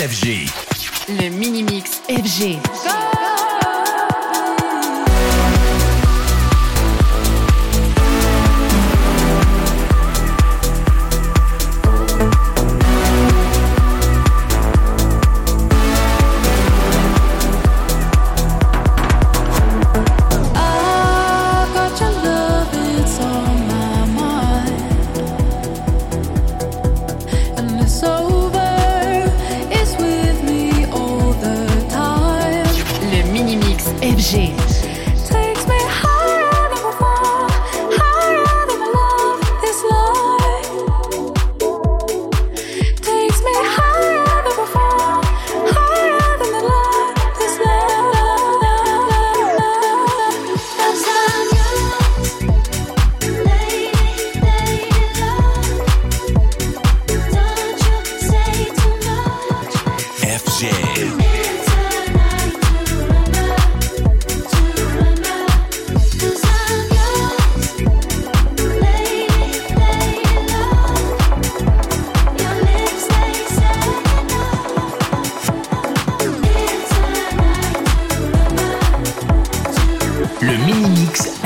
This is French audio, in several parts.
FG. Le mini-mix FG. Mini-mix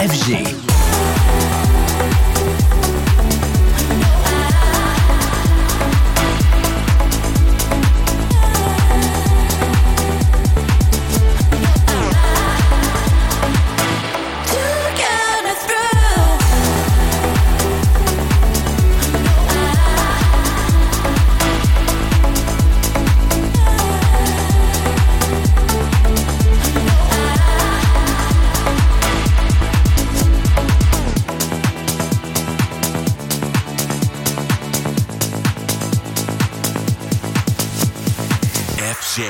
FG. FG.